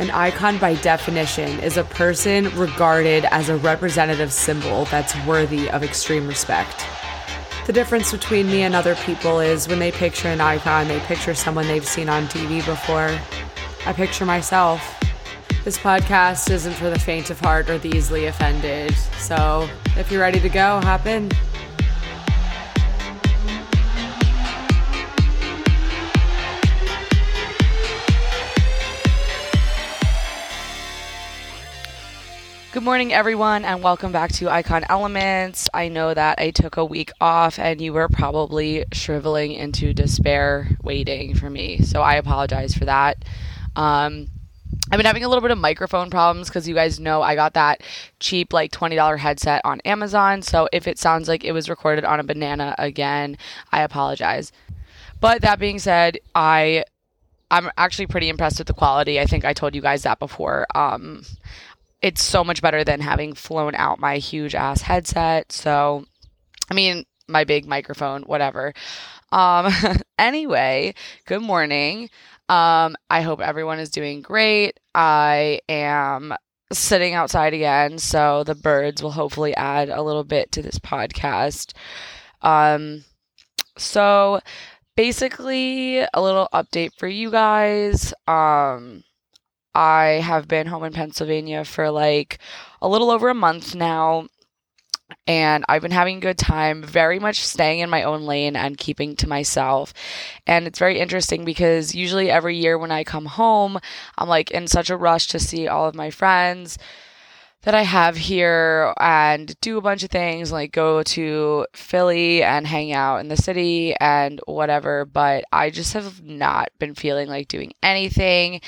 An icon, by definition, is a person regarded as a representative symbol that's worthy of extreme respect. The difference between me and other people is when they picture an icon, they picture someone they've seen on TV before. I picture myself. This podcast isn't for the faint of heart or the easily offended. So if you're ready to go, hop in. Good morning, everyone, and welcome back to Icon Elements. I know that I took a week off and you were probably shriveling into despair waiting for me. So I apologize for that. Um, I've been having a little bit of microphone problems because you guys know I got that cheap, like $20 headset on Amazon. So if it sounds like it was recorded on a banana again, I apologize. But that being said, I I'm actually pretty impressed with the quality. I think I told you guys that before. Um, it's so much better than having flown out my huge ass headset. So, I mean, my big microphone, whatever. Um, anyway, good morning. Um, I hope everyone is doing great. I am sitting outside again, so the birds will hopefully add a little bit to this podcast. Um, so basically, a little update for you guys. Um, I have been home in Pennsylvania for like a little over a month now. And I've been having a good time, very much staying in my own lane and keeping to myself. And it's very interesting because usually every year when I come home, I'm like in such a rush to see all of my friends that I have here and do a bunch of things like go to Philly and hang out in the city and whatever. But I just have not been feeling like doing anything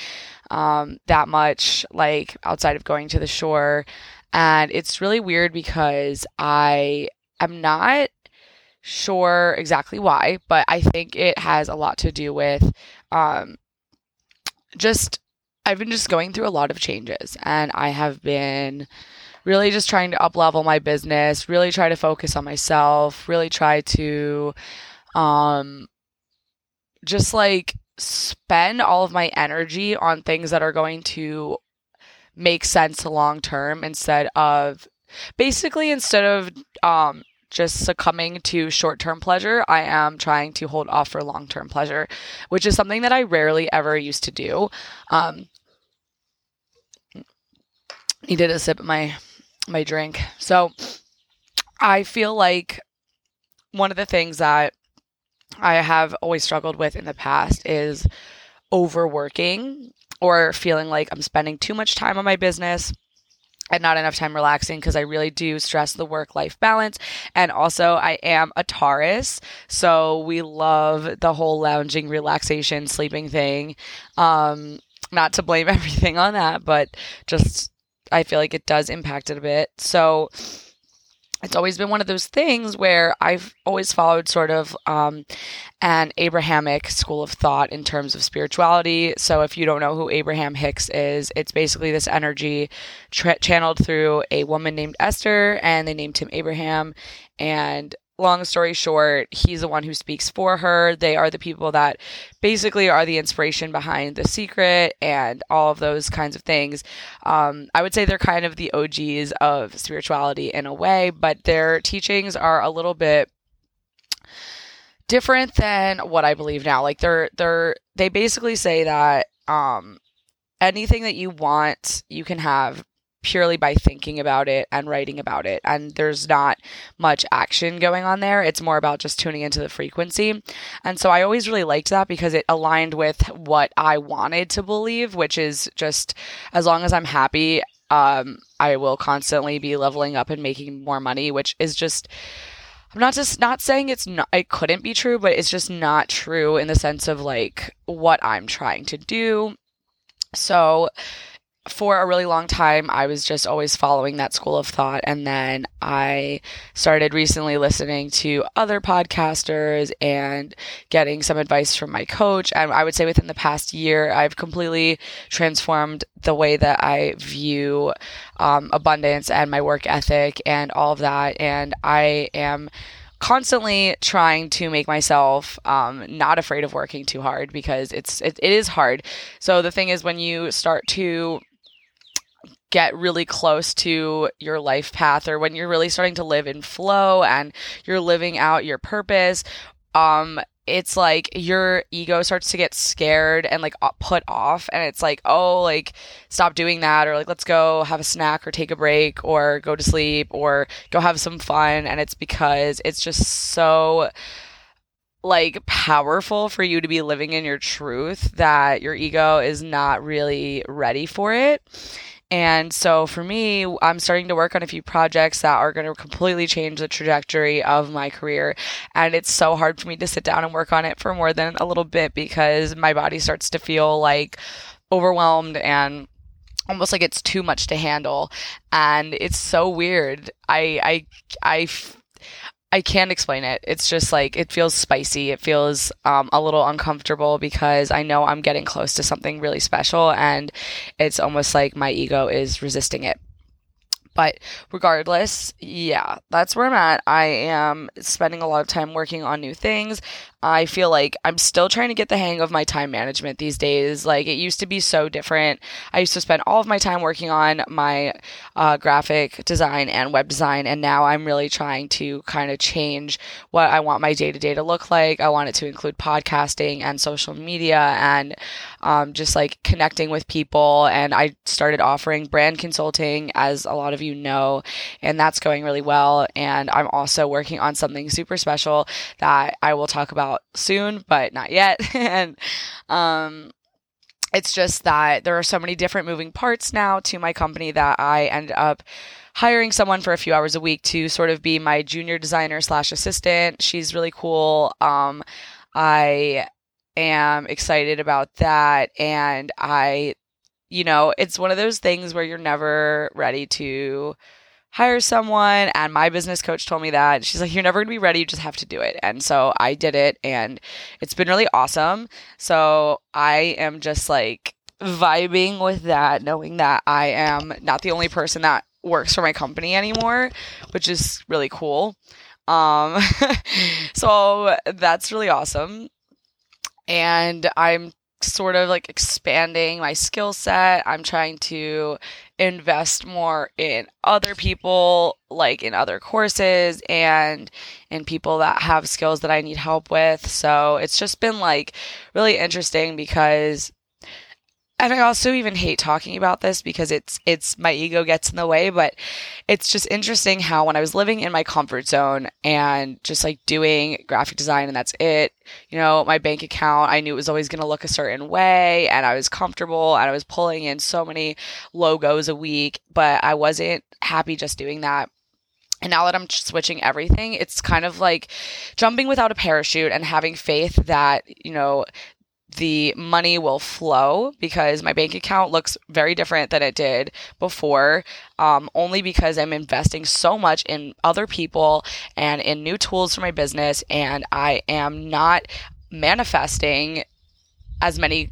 um, that much, like outside of going to the shore. And it's really weird because I am not sure exactly why, but I think it has a lot to do with um, just, I've been just going through a lot of changes and I have been really just trying to up level my business, really try to focus on myself, really try to um, just like spend all of my energy on things that are going to make sense long term instead of basically instead of um just succumbing to short term pleasure, I am trying to hold off for long term pleasure, which is something that I rarely ever used to do. Um, needed a sip of my my drink. So I feel like one of the things that I have always struggled with in the past is overworking or feeling like I'm spending too much time on my business and not enough time relaxing because I really do stress the work life balance. And also, I am a Taurus, so we love the whole lounging, relaxation, sleeping thing. Um, not to blame everything on that, but just I feel like it does impact it a bit. So, it's always been one of those things where I've always followed sort of um, an Abrahamic school of thought in terms of spirituality. So, if you don't know who Abraham Hicks is, it's basically this energy tra- channeled through a woman named Esther, and they named him Abraham. And long story short, he's the one who speaks for her. They are the people that basically are the inspiration behind The Secret and all of those kinds of things. Um, I would say they're kind of the OGs of spirituality in a way, but their teachings are a little bit different than what I believe now. Like they're they're they basically say that um anything that you want you can have purely by thinking about it and writing about it. And there's not much action going on there. It's more about just tuning into the frequency. And so I always really liked that because it aligned with what I wanted to believe, which is just as long as I'm happy, um, I will constantly be leveling up and making more money, which is just. I'm not just not saying it's not it couldn't be true, but it's just not true in the sense of like what I'm trying to do. So for a really long time, I was just always following that school of thought. And then I started recently listening to other podcasters and getting some advice from my coach. And I would say within the past year, I've completely transformed the way that I view um, abundance and my work ethic and all of that. And I am constantly trying to make myself um, not afraid of working too hard because it's it, it is hard. So the thing is when you start to get really close to your life path or when you're really starting to live in flow and you're living out your purpose um it's like your ego starts to get scared and like put off and it's like oh like stop doing that or like let's go have a snack or take a break or go to sleep or go have some fun and it's because it's just so like powerful for you to be living in your truth that your ego is not really ready for it and so for me, I'm starting to work on a few projects that are going to completely change the trajectory of my career. And it's so hard for me to sit down and work on it for more than a little bit because my body starts to feel like overwhelmed and almost like it's too much to handle and it's so weird i i i I can't explain it. It's just like it feels spicy. It feels um, a little uncomfortable because I know I'm getting close to something really special, and it's almost like my ego is resisting it. But regardless, yeah, that's where I'm at. I am spending a lot of time working on new things. I feel like I'm still trying to get the hang of my time management these days. Like it used to be so different. I used to spend all of my time working on my uh, graphic design and web design, and now I'm really trying to kind of change what I want my day to day to look like. I want it to include podcasting and social media and um, just like connecting with people. And I started offering brand consulting, as a lot of you know, and that's going really well. And I'm also working on something super special that I will talk about soon, but not yet. and um, it's just that there are so many different moving parts now to my company that I end up hiring someone for a few hours a week to sort of be my junior designer slash assistant. She's really cool. Um, I am excited about that. And I, you know, it's one of those things where you're never ready to hire someone. And my business coach told me that. She's like, you're never going to be ready. You just have to do it. And so I did it and it's been really awesome. So I am just like vibing with that, knowing that I am not the only person that works for my company anymore, which is really cool. Um, so that's really awesome. And I'm sort of like expanding my skill set. I'm trying to invest more in other people, like in other courses and in people that have skills that I need help with. So it's just been like really interesting because and I also even hate talking about this because it's it's my ego gets in the way, but it's just interesting how when I was living in my comfort zone and just like doing graphic design and that's it, you know, my bank account, I knew it was always going to look a certain way and I was comfortable and I was pulling in so many logos a week, but I wasn't happy just doing that. And now that I'm switching everything, it's kind of like jumping without a parachute and having faith that, you know, the money will flow because my bank account looks very different than it did before, um, only because I'm investing so much in other people and in new tools for my business, and I am not manifesting as many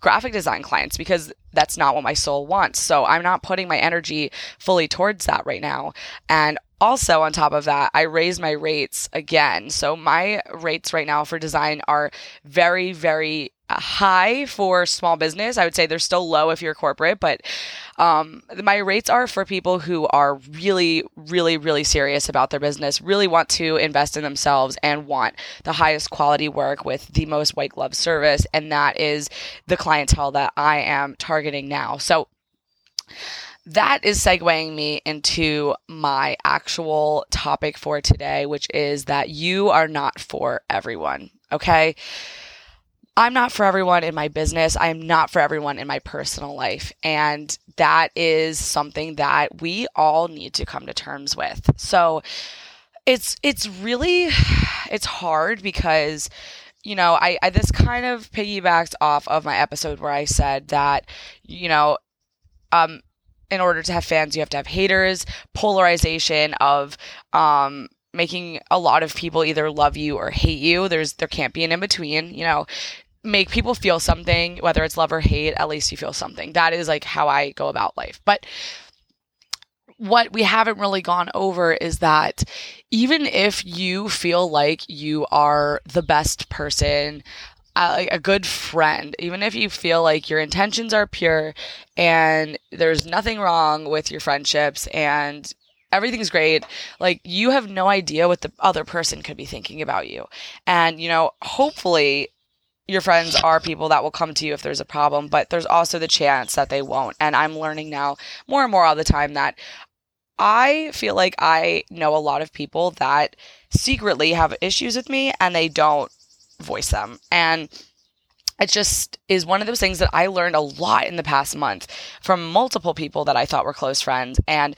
graphic design clients because that's not what my soul wants. So I'm not putting my energy fully towards that right now. And also on top of that i raised my rates again so my rates right now for design are very very high for small business. I would say they're still low if you're corporate, but um, my rates are for people who are really, really, really serious about their business, really want to invest in themselves, and want the highest quality work with the most white glove service. And that is the clientele that I am targeting now. So, that is segueing me into my actual topic for today, which is that you are not for everyone. Okay. I'm not for everyone in my business. I am not for everyone in my personal life. And that is something that we all need to come to terms with. So it's it's really it's hard because you know, I, I this kind of piggybacks off of my episode where I said that, you know, um in order to have fans you have to have haters, polarization of um making a lot of people either love you or hate you. There's there can't be an in between. You know, make people feel something, whether it's love or hate, at least you feel something. That is like how I go about life. But what we haven't really gone over is that even if you feel like you are the best person, a, a, good friend, even if you feel like your intentions are pure and there's nothing wrong with your friendships and everything's great, like you have no idea what the other person could be thinking about you. And, you know, hopefully your friends are people that will come to you if there's a problem, but there's also the chance that they won't. And I'm learning now more and more all the time that I feel like I know a lot of people that secretly have issues with me and they don't voice them. And it just is one of those things that I learned a lot in the past month from multiple people that I thought were close friends. And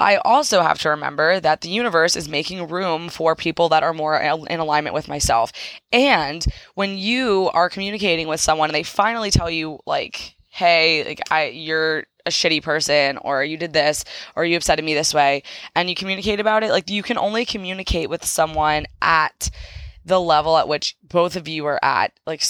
I also have to remember that the universe is making room for people that are more in alignment with myself. And when you are communicating with someone and they finally tell you like, "Hey, like I you're a shitty person or you did this or you upset me this way," and you communicate about it, like you can only communicate with someone at the level at which both of you are at. Like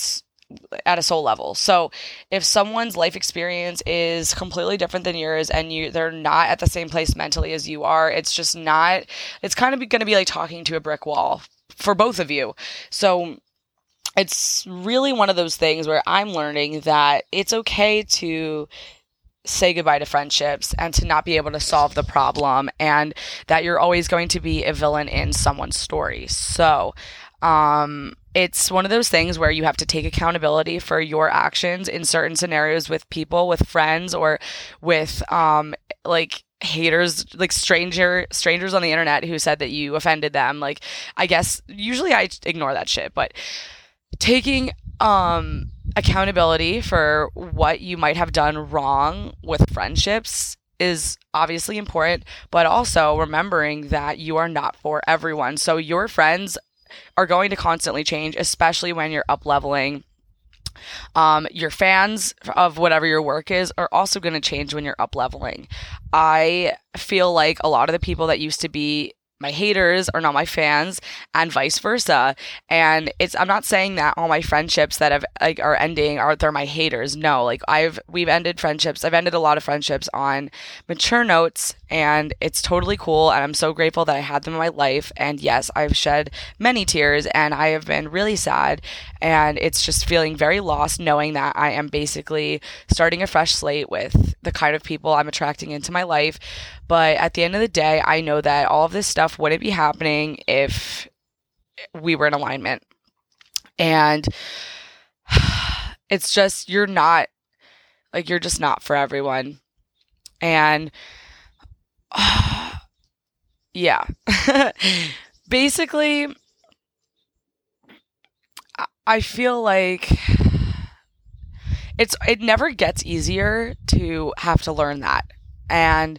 at a soul level. So if someone's life experience is completely different than yours and you they're not at the same place mentally as you are, it's just not it's kind of going to be like talking to a brick wall for both of you. So it's really one of those things where I'm learning that it's okay to say goodbye to friendships and to not be able to solve the problem and that you're always going to be a villain in someone's story. So, um, it's one of those things where you have to take accountability for your actions in certain scenarios with people, with friends, or with um, like haters like stranger strangers on the internet who said that you offended them like i guess usually i ignore that shit but taking um accountability for what you might have done wrong with friendships is obviously important, but also remembering that you are not for everyone. So your friends are going to constantly change, especially when you're up leveling. Um, your fans of whatever your work is are also going to change when you're up leveling. I feel like a lot of the people that used to be my haters are not my fans and vice versa. And it's i'm not saying that all my friendships that have like are ending are they're my haters. No like i've we've ended friendships i've ended a lot of friendships on mature notes and it's totally cool and i'm so grateful that i had them in my life. And yes i've shed many tears and i have been really sad and it's just feeling very lost knowing that i am basically starting a fresh slate with the kind of people i'm attracting into my life but at the end of the day, I know that all of this stuff wouldn't be happening if we were in alignment. And it's just, you're not, like, you're just not for everyone. And yeah. Basically, I feel like it's it never gets easier to have to learn that. And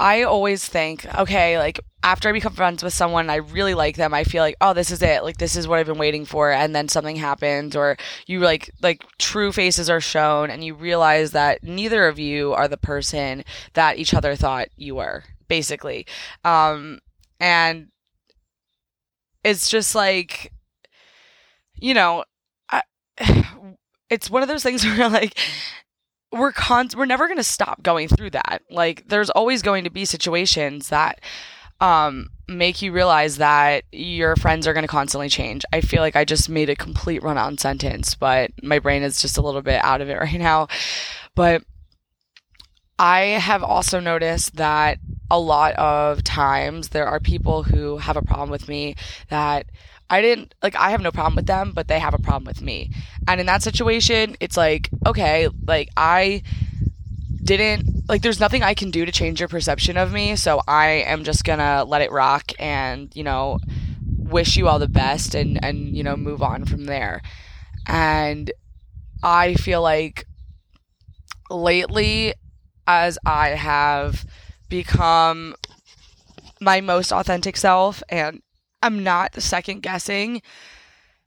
I always think, okay, like after I become friends with someone, I really like them. I feel like, oh, this is it. Like this is what I've been waiting for, and then something happens, or you like like true faces are shown, and you realize that neither of you are the person that each other thought you were, basically. Um, and it's just like, you know, I, it's one of those things where like we're con we're never going to stop going through that. Like there's always going to be situations that um make you realize that your friends are going to constantly change. I feel like I just made a complete run on sentence, but my brain is just a little bit out of it right now. But I have also noticed that a lot of times there are people who have a problem with me that I didn't like I have no problem with them, but they have a problem with me. And in that situation, it's like, okay, like I didn't like there's nothing I can do to change your perception of me, so I am just going to let it rock and, you know, wish you all the best and and you know, move on from there. And I feel like lately as I have become my most authentic self and I'm not second guessing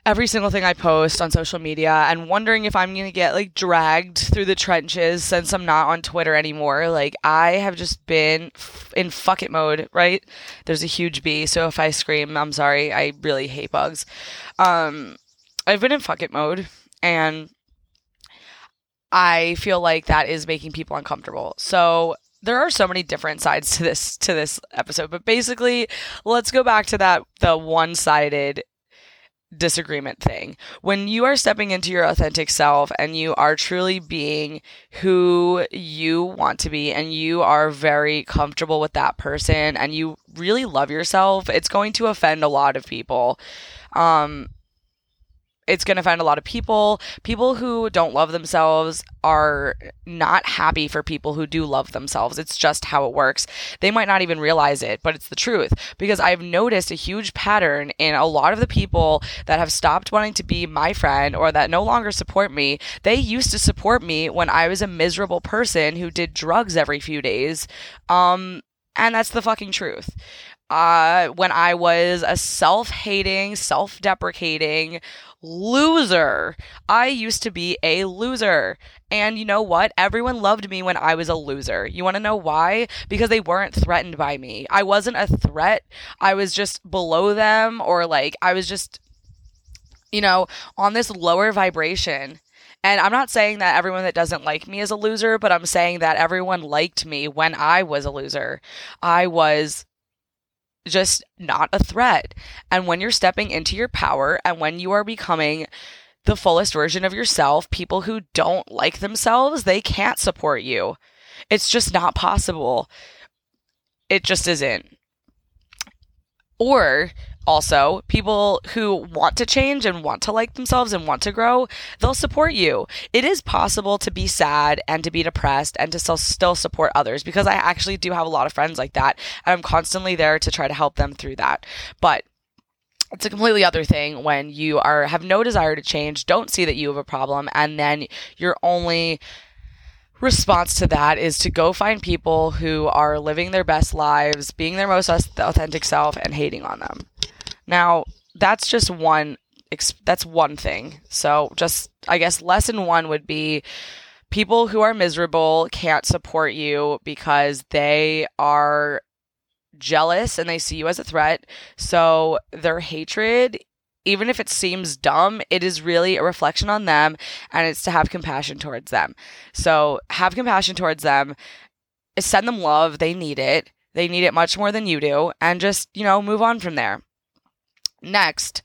every single thing I post on social media and wondering if I'm going to get like dragged through the trenches since I'm not on Twitter anymore. Like I have just been f- in fuck it mode, right? There's a huge bee, so if I scream, I'm sorry. I really hate bugs. Um I've been in fuck it mode and I feel like that is making people uncomfortable. So there are so many different sides to this to this episode, but basically, let's go back to that the one-sided disagreement thing. When you are stepping into your authentic self and you are truly being who you want to be and you are very comfortable with that person and you really love yourself, it's going to offend a lot of people. Um it's going to offend a lot of people. People who don't love themselves are not happy for people who do love themselves. It's just how it works. They might not even realize it, but it's the truth because I've noticed a huge pattern in a lot of the people that have stopped wanting to be my friend or that no longer support me. They used to support me when I was a miserable person who did drugs every few days. Um, and that's the fucking truth uh, when I was a self hating, self deprecating loser. I used to be a loser. And you know what? Everyone loved me when I was a loser. You want to know why? Because they weren't threatened by me. I wasn't a threat. I was just below them, or like I was just, you know, on this lower vibration. And I'm not saying that everyone that doesn't like me is a loser, but I'm saying that everyone liked me when I was a loser. I was just not a threat. And when you're stepping into your power and when you are becoming the fullest version of yourself, people who don't like themselves, they can't support you. It's just not possible. It just isn't. Or also people who want to change and want to like themselves and want to grow they'll support you it is possible to be sad and to be depressed and to still, still support others because i actually do have a lot of friends like that and i'm constantly there to try to help them through that but it's a completely other thing when you are have no desire to change don't see that you have a problem and then you're only response to that is to go find people who are living their best lives, being their most authentic self, and hating on them. Now, that's just one. That's one thing. So, just I guess lesson one would be people who are miserable can't support you because they are jealous and they see you as a threat. So, their hatred even if it seems dumb, it is really a reflection on them and it's to have compassion towards them. So have compassion towards them, send them love. They need it. They need it much more than you do. And just, you know, move on from there. Next,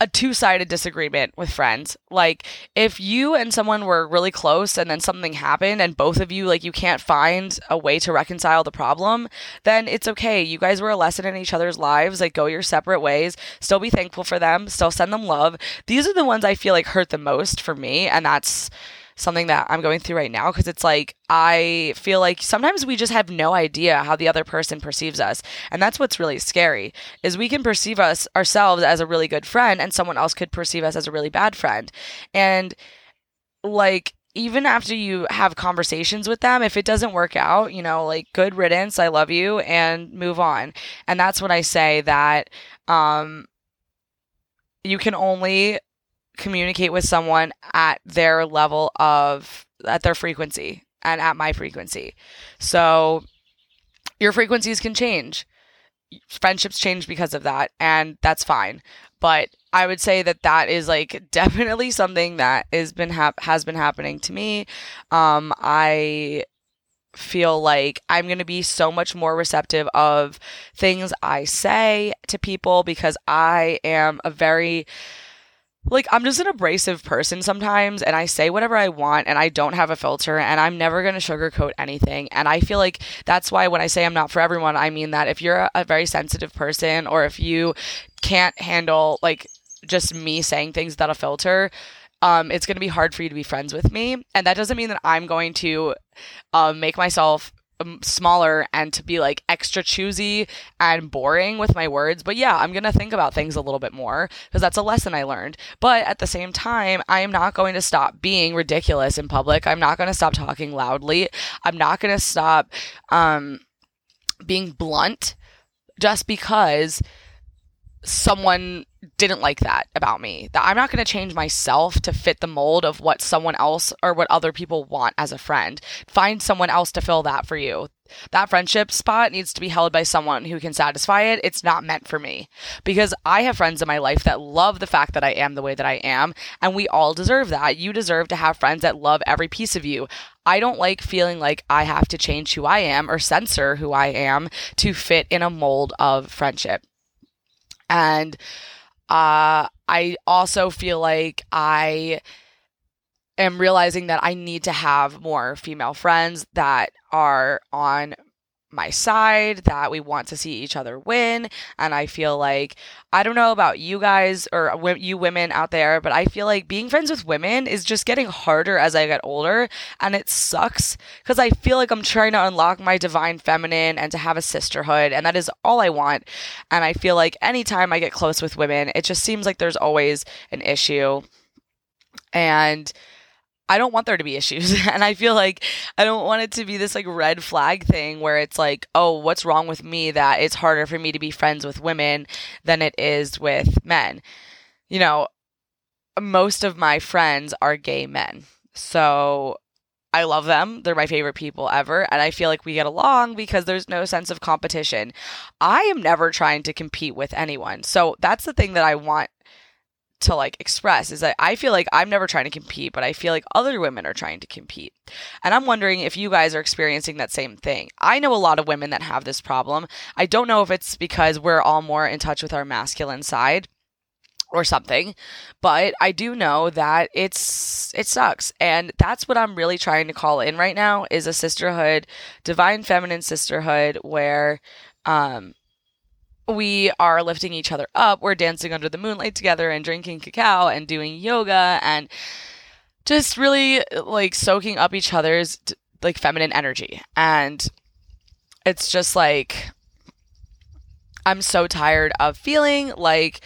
a two sided disagreement with friends. Like, if you and someone were really close and then something happened and both of you, like, you can't find a way to reconcile the problem, then it's okay. You guys were a lesson in each other's lives. Like, go your separate ways. Still be thankful for them. Still send them love. These are the ones I feel like hurt the most for me. And that's something that I'm going through right now because it's like I feel like sometimes we just have no idea how the other person perceives us. And that's what's really scary is we can perceive us ourselves as a really good friend and someone else could perceive us as a really bad friend. And like even after you have conversations with them, if it doesn't work out, you know, like good riddance, I love you and move on. And that's when I say that um you can only communicate with someone at their level of at their frequency and at my frequency. So your frequencies can change. Friendships change because of that and that's fine. But I would say that that is like definitely something that has been hap- has been happening to me. Um I feel like I'm going to be so much more receptive of things I say to people because I am a very like I'm just an abrasive person sometimes and I say whatever I want and I don't have a filter and I'm never going to sugarcoat anything. And I feel like that's why when I say I'm not for everyone I mean that if you're a very sensitive person or if you can't handle like just me saying things without a filter um, it's going to be hard for you to be friends with me. And that doesn't mean that I'm going to uh, make myself um, smaller and to be like extra choosy and boring with my words. But yeah, I'm going to think about things a little bit more because that's a lesson I learned. But at the same time, I am not going to stop being ridiculous in public. I'm not going to stop talking loudly. I'm not going to stop um, being blunt just because someone didn't like that about me. That I'm not going to change myself to fit the mold of what someone else or what other people want as a friend. Find someone else to fill that for you. That friendship spot needs to be held by someone who can satisfy it. It's not meant for me because I have friends in my life that love the fact that I am the way that I am, and we all deserve that. You deserve to have friends that love every piece of you. I don't like feeling like I have to change who I am or censor who I am to fit in a mold of friendship. And uh, I also feel like I am realizing that I need to have more female friends that are on my side, that we want to see each other win. And I feel like, I don't know about you guys or you women out there, but I feel like being friends with women is just getting harder as I get older. And it sucks because I feel like I'm trying to unlock my divine feminine and to have a sisterhood. And that is all I want. And I feel like anytime I get close with women, it just seems like there's always an issue. And I don't want there to be issues. and I feel like I don't want it to be this like red flag thing where it's like, oh, what's wrong with me that it's harder for me to be friends with women than it is with men. You know, most of my friends are gay men. So I love them. They're my favorite people ever. And I feel like we get along because there's no sense of competition. I am never trying to compete with anyone. So that's the thing that I want to like express is that I feel like I'm never trying to compete, but I feel like other women are trying to compete. And I'm wondering if you guys are experiencing that same thing. I know a lot of women that have this problem. I don't know if it's because we're all more in touch with our masculine side or something, but I do know that it's it sucks. And that's what I'm really trying to call in right now is a sisterhood, divine feminine sisterhood where um we are lifting each other up. We're dancing under the moonlight together and drinking cacao and doing yoga and just really like soaking up each other's like feminine energy. And it's just like I'm so tired of feeling like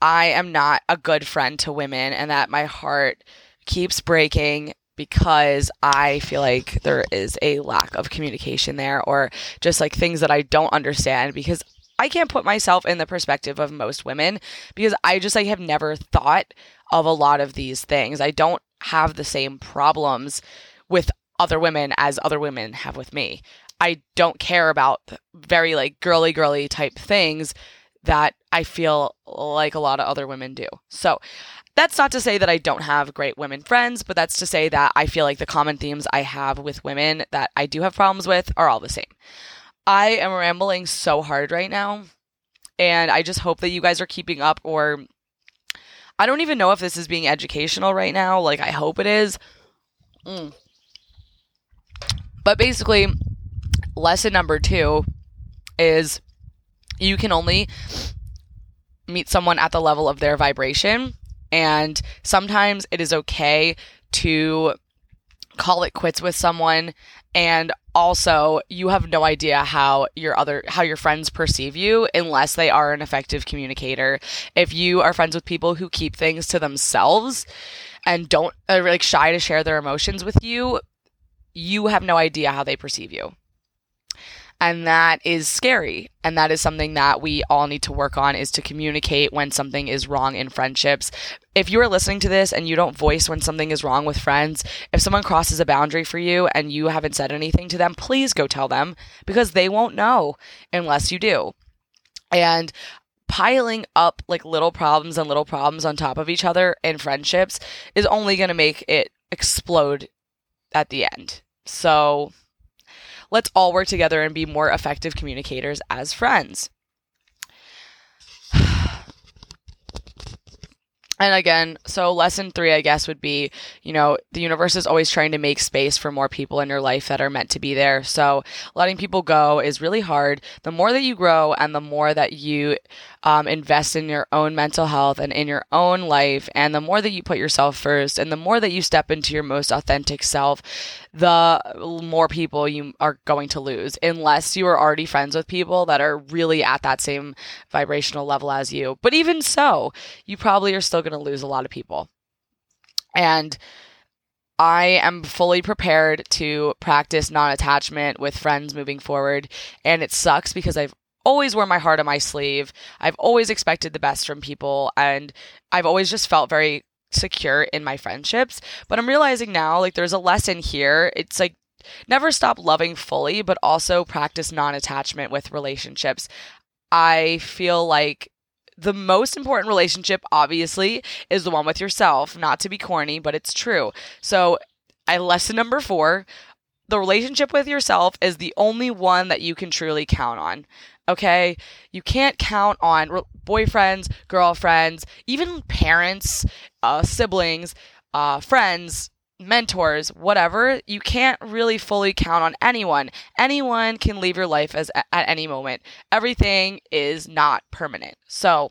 I am not a good friend to women and that my heart keeps breaking because I feel like there is a lack of communication there or just like things that I don't understand because I can't put myself in the perspective of most women because I just like have never thought of a lot of these things. I don't have the same problems with other women as other women have with me. I don't care about very like girly girly type things that I feel like a lot of other women do. So, that's not to say that I don't have great women friends, but that's to say that I feel like the common themes I have with women that I do have problems with are all the same. I am rambling so hard right now. And I just hope that you guys are keeping up, or I don't even know if this is being educational right now. Like, I hope it is. Mm. But basically, lesson number two is you can only meet someone at the level of their vibration. And sometimes it is okay to call it quits with someone and also you have no idea how your other how your friends perceive you unless they are an effective communicator. If you are friends with people who keep things to themselves and don't are like shy to share their emotions with you you have no idea how they perceive you and that is scary. And that is something that we all need to work on is to communicate when something is wrong in friendships. If you are listening to this and you don't voice when something is wrong with friends if someone crosses a boundary for you and you haven't said anything to them please go tell them because they won't know unless you do. And piling up like little problems and little problems on top of each other in friendships is only going to make it explode at the end. So Let's all work together and be more effective communicators as friends. And again, so lesson three, I guess, would be, you know, the universe is always trying to make space for more people in your life that are meant to be there. So letting people go is really hard. The more that you grow and the more that you um, invest in your own mental health and in your own life, and the more that you put yourself first, and the more that you step into your most authentic self, the more people you are going to lose, unless you are already friends with people that are really at that same vibrational level as you. But even so, you probably are still going to lose a lot of people. And I am fully prepared to practice non attachment with friends moving forward. And it sucks because I've always wear my heart on my sleeve. I've always expected the best from people and I've always just felt very secure in my friendships. But I'm realizing now like there's a lesson here. It's like never stop loving fully, but also practice non-attachment with relationships. I feel like the most important relationship obviously is the one with yourself, not to be corny, but it's true. So, I lesson number 4, the relationship with yourself is the only one that you can truly count on. Okay? You can't count on re- boyfriends, girlfriends, even parents, uh, siblings, uh, friends, mentors, whatever. You can't really fully count on anyone. Anyone can leave your life as at any moment. Everything is not permanent. So,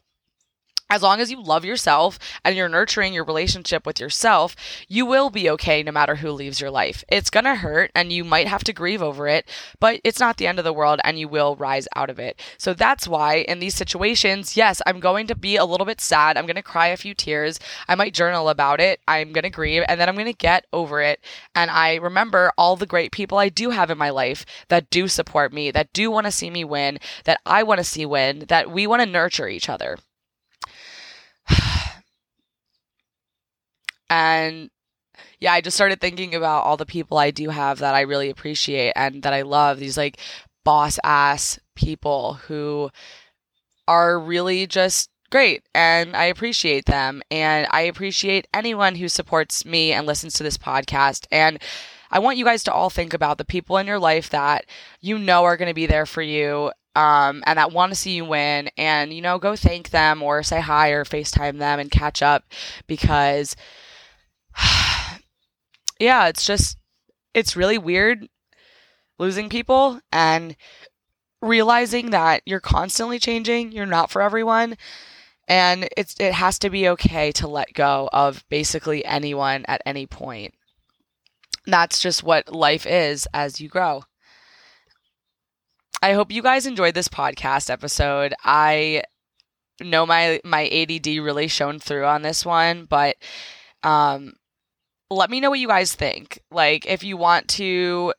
as long as you love yourself and you're nurturing your relationship with yourself, you will be okay no matter who leaves your life. It's going to hurt and you might have to grieve over it, but it's not the end of the world and you will rise out of it. So that's why in these situations, yes, I'm going to be a little bit sad. I'm going to cry a few tears. I might journal about it. I'm going to grieve and then I'm going to get over it. And I remember all the great people I do have in my life that do support me, that do want to see me win, that I want to see win, that we want to nurture each other. And yeah, I just started thinking about all the people I do have that I really appreciate and that I love. These like boss ass people who are really just great and I appreciate them. And I appreciate anyone who supports me and listens to this podcast. And I want you guys to all think about the people in your life that you know are going to be there for you um, and that want to see you win and you know go thank them or say hi or facetime them and catch up because yeah it's just it's really weird losing people and realizing that you're constantly changing you're not for everyone and it's it has to be okay to let go of basically anyone at any point that's just what life is as you grow I hope you guys enjoyed this podcast episode. I know my my ADD really shone through on this one, but um let me know what you guys think. Like if you want to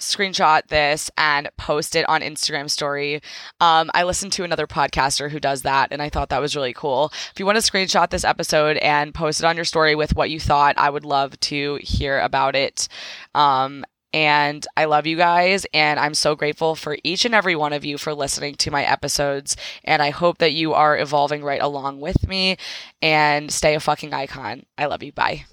screenshot this and post it on Instagram story. Um, I listened to another podcaster who does that, and I thought that was really cool. If you want to screenshot this episode and post it on your story with what you thought, I would love to hear about it. Um, and I love you guys. And I'm so grateful for each and every one of you for listening to my episodes. And I hope that you are evolving right along with me and stay a fucking icon. I love you. Bye.